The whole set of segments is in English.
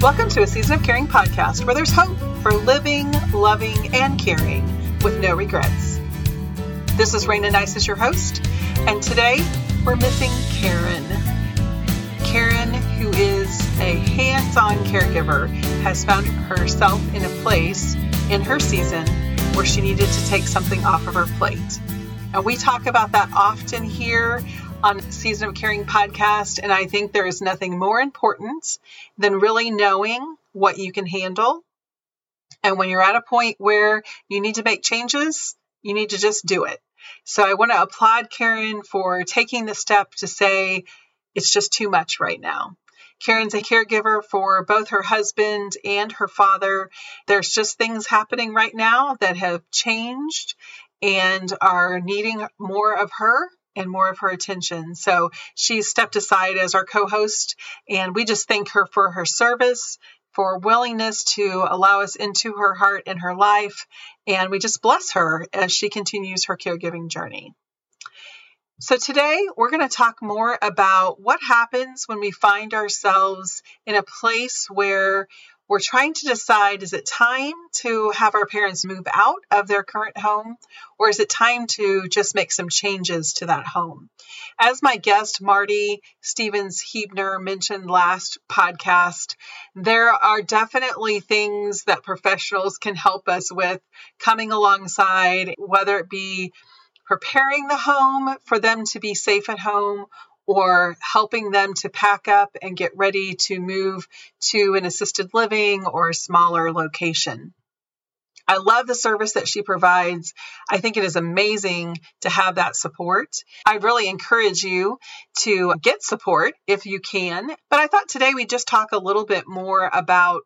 Welcome to a Season of Caring podcast where there's hope for living, loving, and caring with no regrets. This is Rayna Neises your host, and today we're missing Karen. Karen, who is a hands on caregiver, has found herself in a place in her season where she needed to take something off of her plate. And we talk about that often here on Season of Caring podcast. And I think there is nothing more important than really knowing what you can handle. And when you're at a point where you need to make changes, you need to just do it. So I want to applaud Karen for taking the step to say it's just too much right now. Karen's a caregiver for both her husband and her father. There's just things happening right now that have changed and are needing more of her and more of her attention. So she stepped aside as our co host, and we just thank her for her service, for willingness to allow us into her heart and her life. And we just bless her as she continues her caregiving journey. So, today we're going to talk more about what happens when we find ourselves in a place where we're trying to decide is it time to have our parents move out of their current home or is it time to just make some changes to that home? As my guest Marty Stevens-Heebner mentioned last podcast, there are definitely things that professionals can help us with coming alongside, whether it be preparing the home for them to be safe at home or helping them to pack up and get ready to move to an assisted living or a smaller location. I love the service that she provides. I think it is amazing to have that support. I really encourage you to get support if you can. But I thought today we'd just talk a little bit more about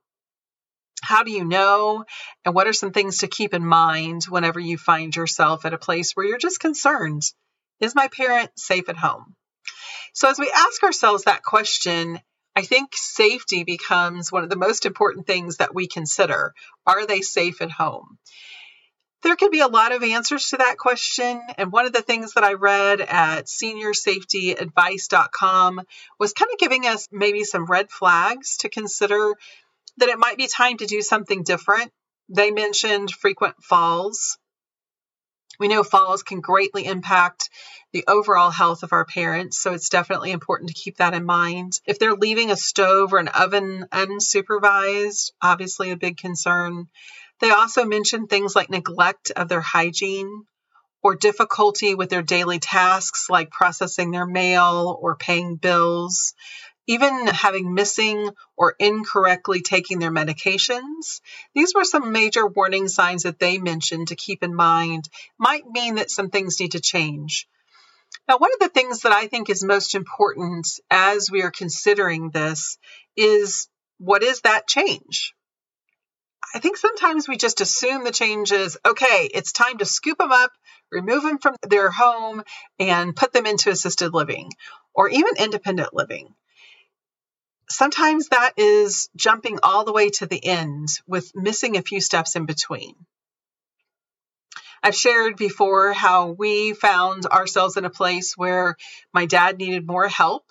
how do you know and what are some things to keep in mind whenever you find yourself at a place where you're just concerned is my parent safe at home so, as we ask ourselves that question, I think safety becomes one of the most important things that we consider. Are they safe at home? There could be a lot of answers to that question. And one of the things that I read at seniorsafetyadvice.com was kind of giving us maybe some red flags to consider that it might be time to do something different. They mentioned frequent falls, we know falls can greatly impact the overall health of our parents, so it's definitely important to keep that in mind. If they're leaving a stove or an oven unsupervised, obviously a big concern. They also mention things like neglect of their hygiene or difficulty with their daily tasks like processing their mail or paying bills even having missing or incorrectly taking their medications. These were some major warning signs that they mentioned to keep in mind, might mean that some things need to change. Now, one of the things that I think is most important as we are considering this is what is that change? I think sometimes we just assume the change is okay, it's time to scoop them up, remove them from their home, and put them into assisted living or even independent living sometimes that is jumping all the way to the end with missing a few steps in between. I've shared before how we found ourselves in a place where my dad needed more help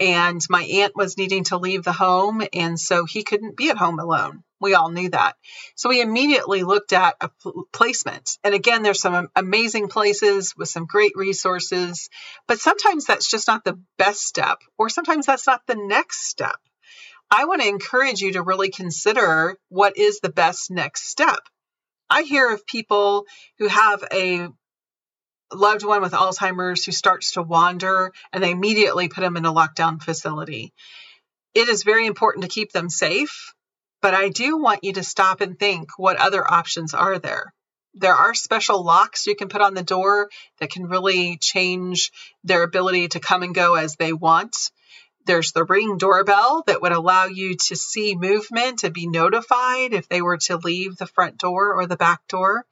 and my aunt was needing to leave the home, and so he couldn't be at home alone. We all knew that. So we immediately looked at a placement. And again, there's some amazing places with some great resources, but sometimes that's just not the best step, or sometimes that's not the next step. I want to encourage you to really consider what is the best next step. I hear of people who have a loved one with Alzheimer's who starts to wander and they immediately put them in a lockdown facility. It is very important to keep them safe but I do want you to stop and think what other options are there. There are special locks you can put on the door that can really change their ability to come and go as they want. There's the ring doorbell that would allow you to see movement and be notified if they were to leave the front door or the back door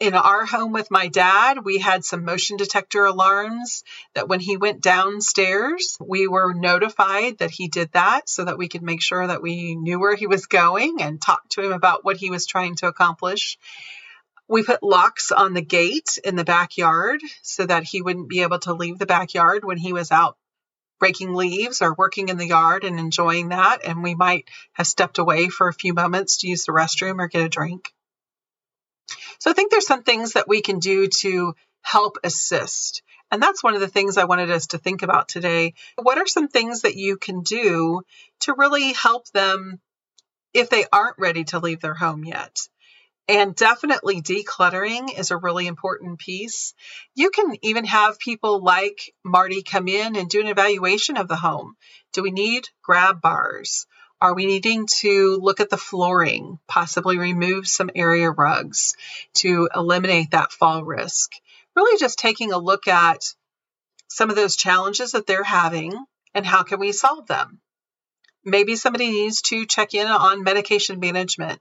in our home with my dad, we had some motion detector alarms that when he went downstairs, we were notified that he did that so that we could make sure that we knew where he was going and talk to him about what he was trying to accomplish. We put locks on the gate in the backyard so that he wouldn't be able to leave the backyard when he was out raking leaves or working in the yard and enjoying that. And we might have stepped away for a few moments to use the restroom or get a drink. So I think there's some things that we can do to help assist. And that's one of the things I wanted us to think about today. What are some things that you can do to really help them if they aren't ready to leave their home yet? And definitely decluttering is a really important piece. You can even have people like Marty come in and do an evaluation of the home. Do we need grab bars? Are we needing to look at the flooring, possibly remove some area rugs to eliminate that fall risk? Really just taking a look at some of those challenges that they're having and how can we solve them? Maybe somebody needs to check in on medication management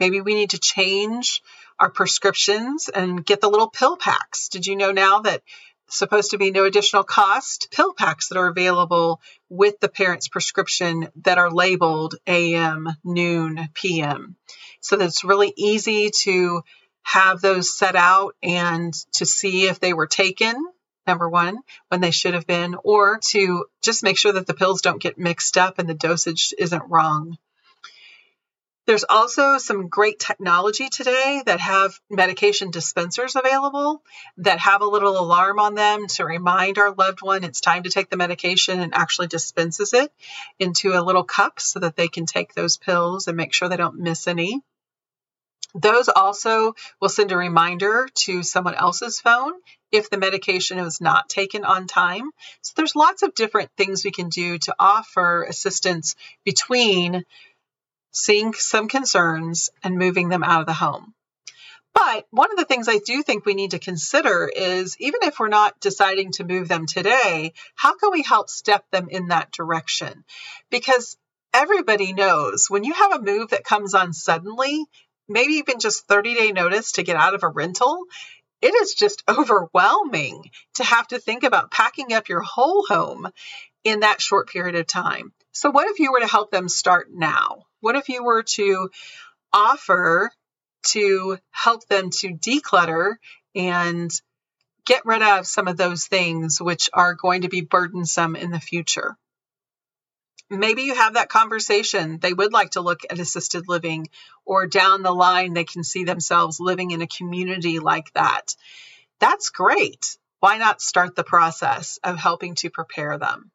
Maybe we need to change our prescriptions and get the little pill packs. Did you know now that supposed to be no additional cost pill packs that are available with the parent's prescription that are labeled AM, noon, PM. So that it's really easy to have those set out and to see if they were taken, number one, when they should have been, or to just make sure that the pills don't get mixed up and the dosage isn't wrong. There's also some great technology today that have medication dispensers available that have a little alarm on them to remind our loved one it's time to take the medication and actually dispenses it into a little cup so that they can take those pills and make sure they don't miss any. Those also will send a reminder to someone else's phone if the medication was not taken on time. So there's lots of different things we can do to offer assistance between seeing some concerns and moving them out of the home. But one of the things I do think we need to consider is even if we're not deciding to move them today, how can we help step them in that direction? Because everybody knows when you have a move that comes on suddenly, maybe even just 30 day notice to get out of a rental, it is just overwhelming to have to think about packing up your whole home in that short period of time. So, what if you were to help them start now? What if you were to offer to help them to declutter and get rid of some of those things which are going to be burdensome in the future? Maybe you have that conversation. They would like to look at assisted living, or down the line, they can see themselves living in a community like that. That's great. Why not start the process of helping to prepare them?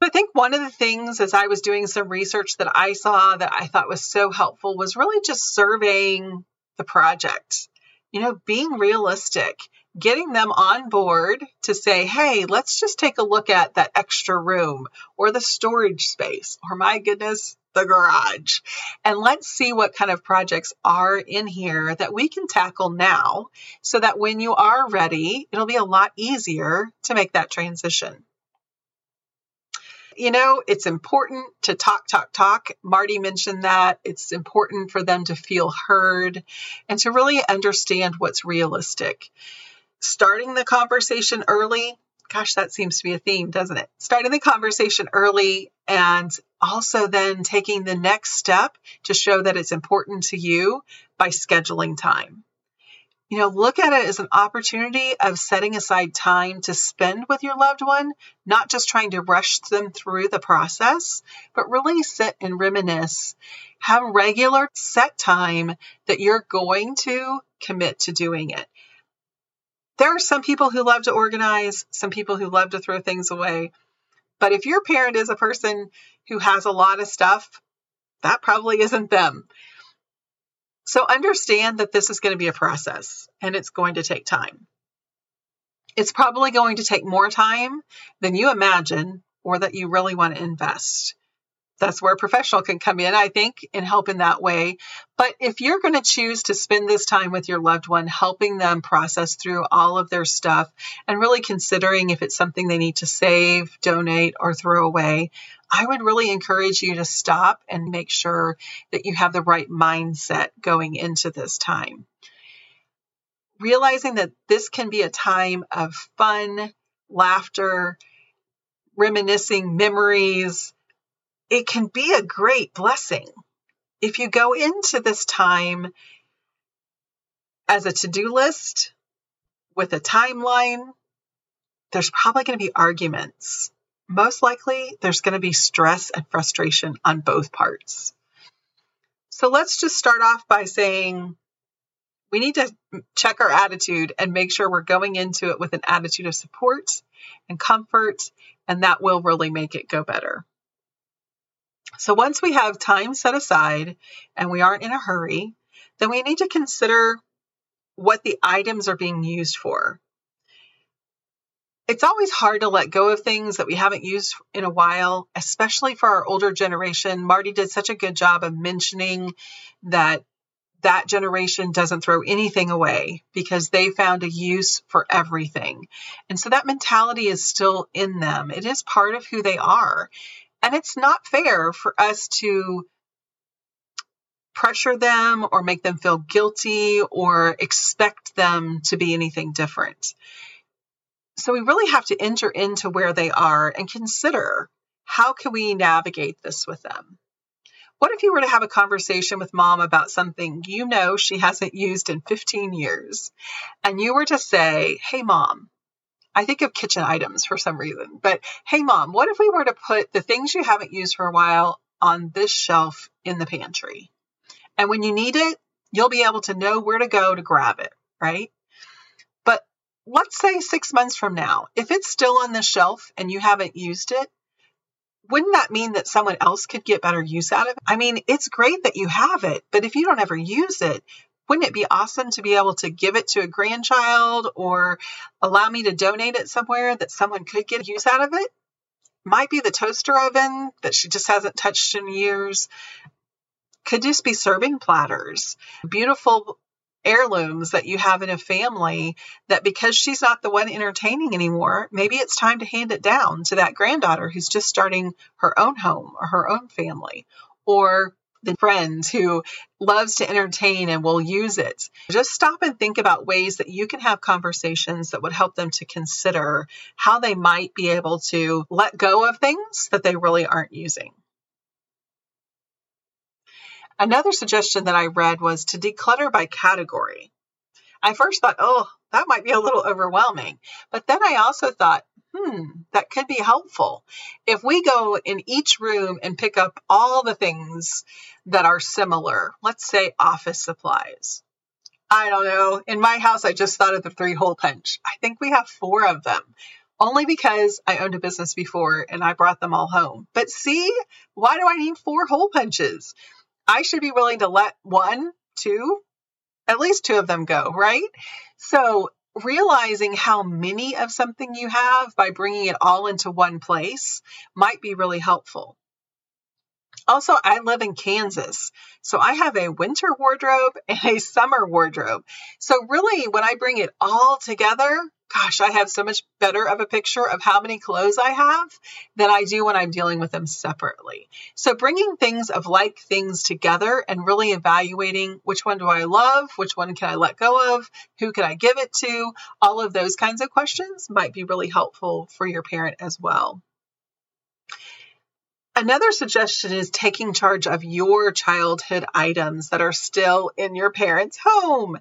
I think one of the things as I was doing some research that I saw that I thought was so helpful was really just surveying the project. You know, being realistic, getting them on board to say, hey, let's just take a look at that extra room or the storage space or my goodness, the garage. And let's see what kind of projects are in here that we can tackle now so that when you are ready, it'll be a lot easier to make that transition you know, it's important to talk, talk, talk. Marty mentioned that. It's important for them to feel heard and to really understand what's realistic. Starting the conversation early, gosh, that seems to be a theme, doesn't it? Starting the conversation early and also then taking the next step to show that it's important to you by scheduling time you know, look at it as an opportunity of setting aside time to spend with your loved one, not just trying to rush them through the process, but really sit and reminisce. Have regular set time that you're going to commit to doing it. There are some people who love to organize, some people who love to throw things away. But if your parent is a person who has a lot of stuff, that probably isn't them. So understand that this is going to be a process and it's going to take time. It's probably going to take more time than you imagine or that you really want to invest that's where a professional can come in, I think, and help in that way. But if you're going to choose to spend this time with your loved one, helping them process through all of their stuff and really considering if it's something they need to save, donate, or throw away, I would really encourage you to stop and make sure that you have the right mindset going into this time. Realizing that this can be a time of fun, laughter, reminiscing memories it can be a great blessing. If you go into this time as a to do list with a timeline, there's probably going to be arguments. Most likely there's going to be stress and frustration on both parts. So let's just start off by saying we need to check our attitude and make sure we're going into it with an attitude of support and comfort, and that will really make it go better. So once we have time set aside and we aren't in a hurry, then we need to consider what the items are being used for. It's always hard to let go of things that we haven't used in a while, especially for our older generation. Marty did such a good job of mentioning that that generation doesn't throw anything away because they found a use for everything. And so that mentality is still in them. It is part of who they are. And it's not fair for us to pressure them or make them feel guilty or expect them to be anything different. So we really have to enter into where they are and consider how can we navigate this with them? What if you were to have a conversation with mom about something you know she hasn't used in 15 years, and you were to say, Hey, mom, I think of kitchen items for some reason, but hey, mom, what if we were to put the things you haven't used for a while on this shelf in the pantry? And when you need it, you'll be able to know where to go to grab it, right? Let's say six months from now, if it's still on the shelf and you haven't used it, wouldn't that mean that someone else could get better use out of it? I mean, it's great that you have it, but if you don't ever use it, wouldn't it be awesome to be able to give it to a grandchild or allow me to donate it somewhere that someone could get use out of it? Might be the toaster oven that she just hasn't touched in years. Could just be serving platters, beautiful heirlooms that you have in a family that because she's not the one entertaining anymore, maybe it's time to hand it down to that granddaughter who's just starting her own home or her own family. Or the friends who loves to entertain and will use it. Just stop and think about ways that you can have conversations that would help them to consider how they might be able to let go of things that they really aren't using. Another suggestion that I read was to declutter by category. I first thought, oh, that might be a little overwhelming. But then I also thought, hmm, that could be helpful. If we go in each room and pick up all the things that are similar, let's say office supplies. I don't know. In my house, I just thought of the three hole punch. I think we have four of them only because I owned a business before and I brought them all home. But see, why do I need four hole punches? I should be willing to let one, two, at least two of them go, right? So realizing how many of something you have by bringing it all into one place might be really helpful. Also, I live in Kansas, so I have a winter wardrobe and a summer wardrobe. So, really, when I bring it all together, gosh, I have so much better of a picture of how many clothes I have than I do when I'm dealing with them separately. So, bringing things of like things together and really evaluating which one do I love, which one can I let go of, who can I give it to, all of those kinds of questions might be really helpful for your parent as well. Another suggestion is taking charge of your childhood items that are still in your parents' home.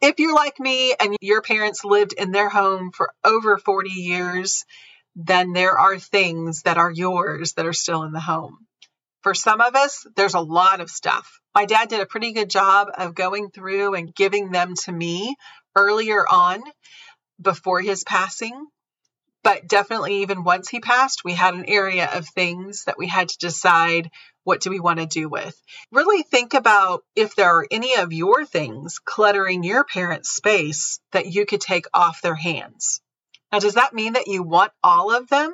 If you're like me and your parents lived in their home for over 40 years, then there are things that are yours that are still in the home. For some of us, there's a lot of stuff. My dad did a pretty good job of going through and giving them to me earlier on before his passing but definitely even once he passed we had an area of things that we had to decide what do we want to do with. Really think about if there are any of your things cluttering your parents space that you could take off their hands. Now does that mean that you want all of them?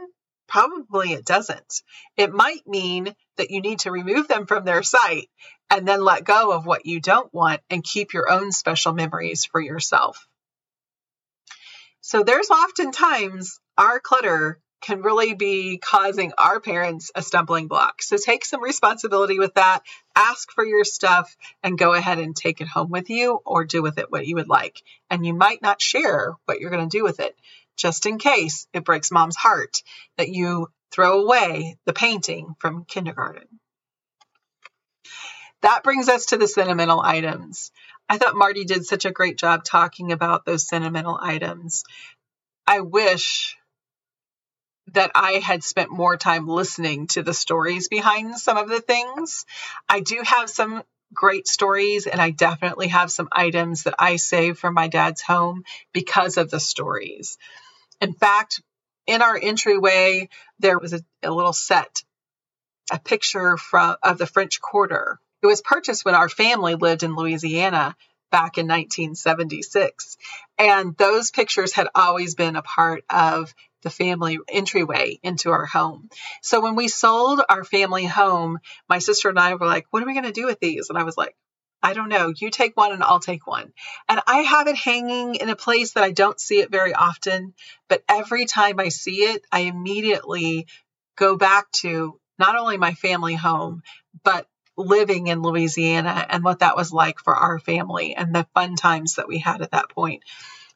Probably it doesn't. It might mean that you need to remove them from their sight and then let go of what you don't want and keep your own special memories for yourself so there's oftentimes our clutter can really be causing our parents a stumbling block. So take some responsibility with that, ask for your stuff, and go ahead and take it home with you or do with it what you would like. And you might not share what you're going to do with it, just in case it breaks mom's heart that you throw away the painting from kindergarten. That brings us to the sentimental items. I thought Marty did such a great job talking about those sentimental items. I wish that I had spent more time listening to the stories behind some of the things. I do have some great stories, and I definitely have some items that I save from my dad's home because of the stories. In fact, in our entryway, there was a, a little set, a picture from of the French Quarter. It was purchased when our family lived in Louisiana back in 1976. And those pictures had always been a part of the family entryway into our home. So when we sold our family home, my sister and I were like, what are we going to do with these? And I was like, I don't know. You take one and I'll take one. And I have it hanging in a place that I don't see it very often. But every time I see it, I immediately go back to not only my family home, but living in Louisiana and what that was like for our family and the fun times that we had at that point.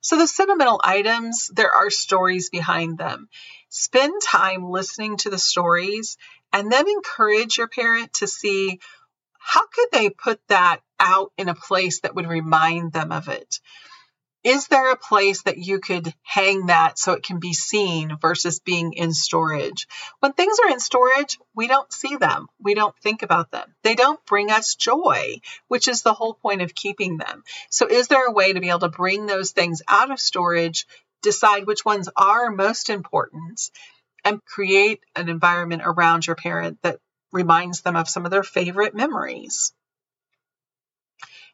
So, the sentimental items, there are stories behind them. Spend time listening to the stories and then encourage your parent to see how could they put that out in a place that would remind them of it is there a place that you could hang that so it can be seen versus being in storage? When things are in storage, we don't see them. We don't think about them. They don't bring us joy, which is the whole point of keeping them. So, is there a way to be able to bring those things out of storage, decide which ones are most important, and create an environment around your parent that reminds them of some of their favorite memories?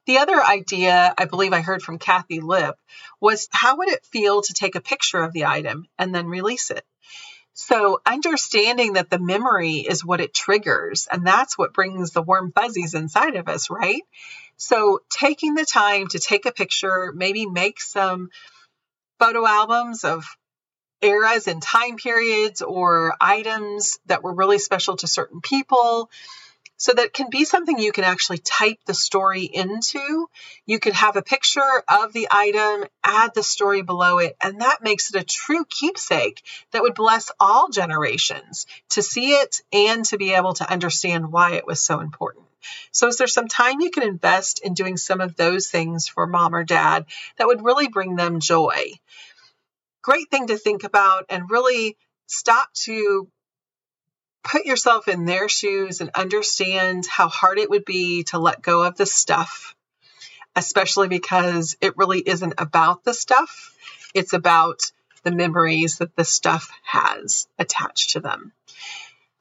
The other idea I believe I heard from Kathy Lip was how would it feel to take a picture of the item and then release it? So, understanding that the memory is what it triggers, and that's what brings the warm fuzzies inside of us, right? So, taking the time to take a picture, maybe make some photo albums of eras and time periods or items that were really special to certain people so that can be something you can actually type the story into. You could have a picture of the item, add the story below it, and that makes it a true keepsake that would bless all generations to see it and to be able to understand why it was so important. So, is there some time you can invest in doing some of those things for mom or dad that would really bring them joy? Great thing to think about and really stop to put yourself in their shoes and understand how hard it would be to let go of the stuff, especially because it really isn't about the stuff. It's about the memories that the stuff has attached to them.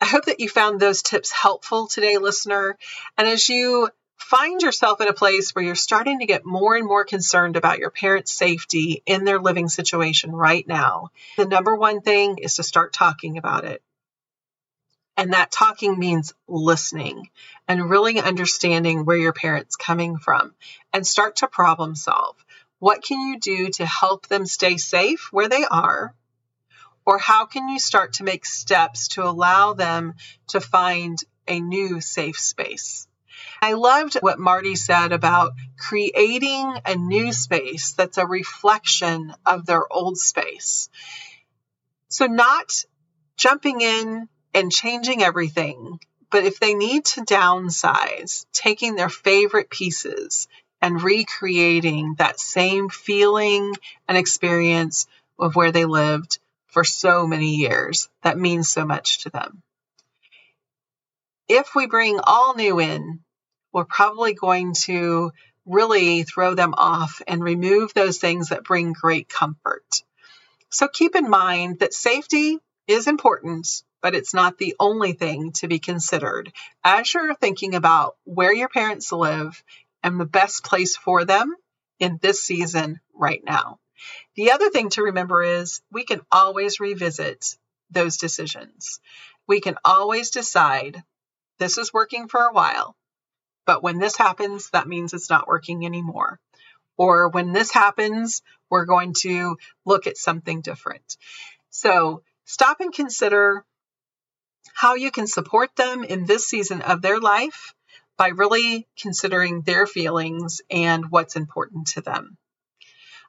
I hope that you found those tips helpful today, listener. And as you find yourself in a place where you're starting to get more and more concerned about your parents' safety in their living situation right now, the number one thing is to start talking about it. And that talking means listening and really understanding where your parents coming from and start to problem solve. What can you do to help them stay safe where they are? Or how can you start to make steps to allow them to find a new safe space? I loved what Marty said about creating a new space that's a reflection of their old space. So, not jumping in and changing everything. But if they need to downsize, taking their favorite pieces and recreating that same feeling and experience of where they lived for so many years, that means so much to them. If we bring all new in, we're probably going to really throw them off and remove those things that bring great comfort. So keep in mind that safety is important, but it's not the only thing to be considered as you're thinking about where your parents live and the best place for them in this season right now. The other thing to remember is we can always revisit those decisions. We can always decide this is working for a while, but when this happens, that means it's not working anymore. Or when this happens, we're going to look at something different. So stop and consider how you can support them in this season of their life by really considering their feelings and what's important to them.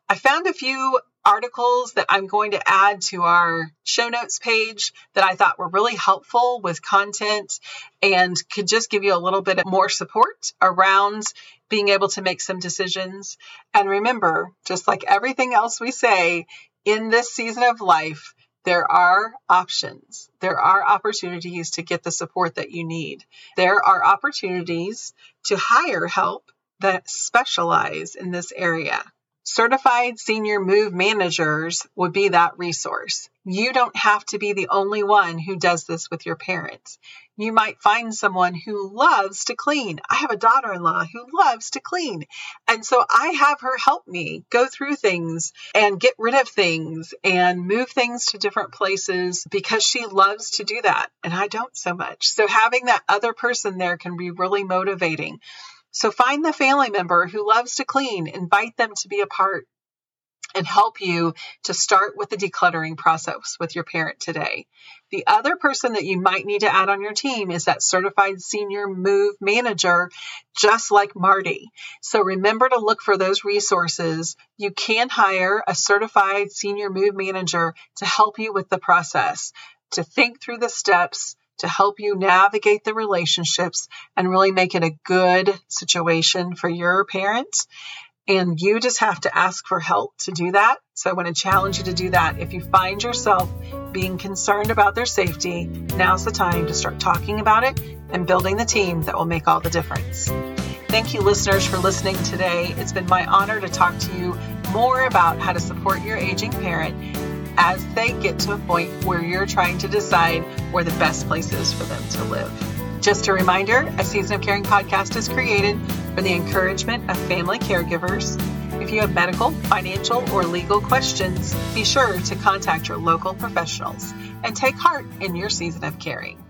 I found a few articles that I'm going to add to our show notes page that I thought were really helpful with content and could just give you a little bit more support around being able to make some decisions. And remember, just like everything else we say in this season of life, there are options. There are opportunities to get the support that you need. There are opportunities to hire help that specialize in this area. Certified senior move managers would be that resource. You don't have to be the only one who does this with your parents. You might find someone who loves to clean. I have a daughter in law who loves to clean. And so I have her help me go through things and get rid of things and move things to different places because she loves to do that. And I don't so much. So having that other person there can be really motivating. So find the family member who loves to clean, invite them to be a part and help you to start with the decluttering process with your parent today. The other person that you might need to add on your team is that certified senior move manager, just like Marty. So remember to look for those resources. You can hire a certified senior move manager to help you with the process, to think through the steps, to help you navigate the relationships and really make it a good situation for your parents. And you just have to ask for help to do that. So I want to challenge you to do that. If you find yourself being concerned about their safety, now's the time to start talking about it and building the team that will make all the difference. Thank you, listeners, for listening today. It's been my honor to talk to you more about how to support your aging parent as they get to a point where you're trying to decide where the best place is for them to live. Just a reminder a Season of Caring podcast is created for the encouragement of family caregivers. If you have medical, financial, or legal questions, be sure to contact your local professionals and take heart in your season of caring.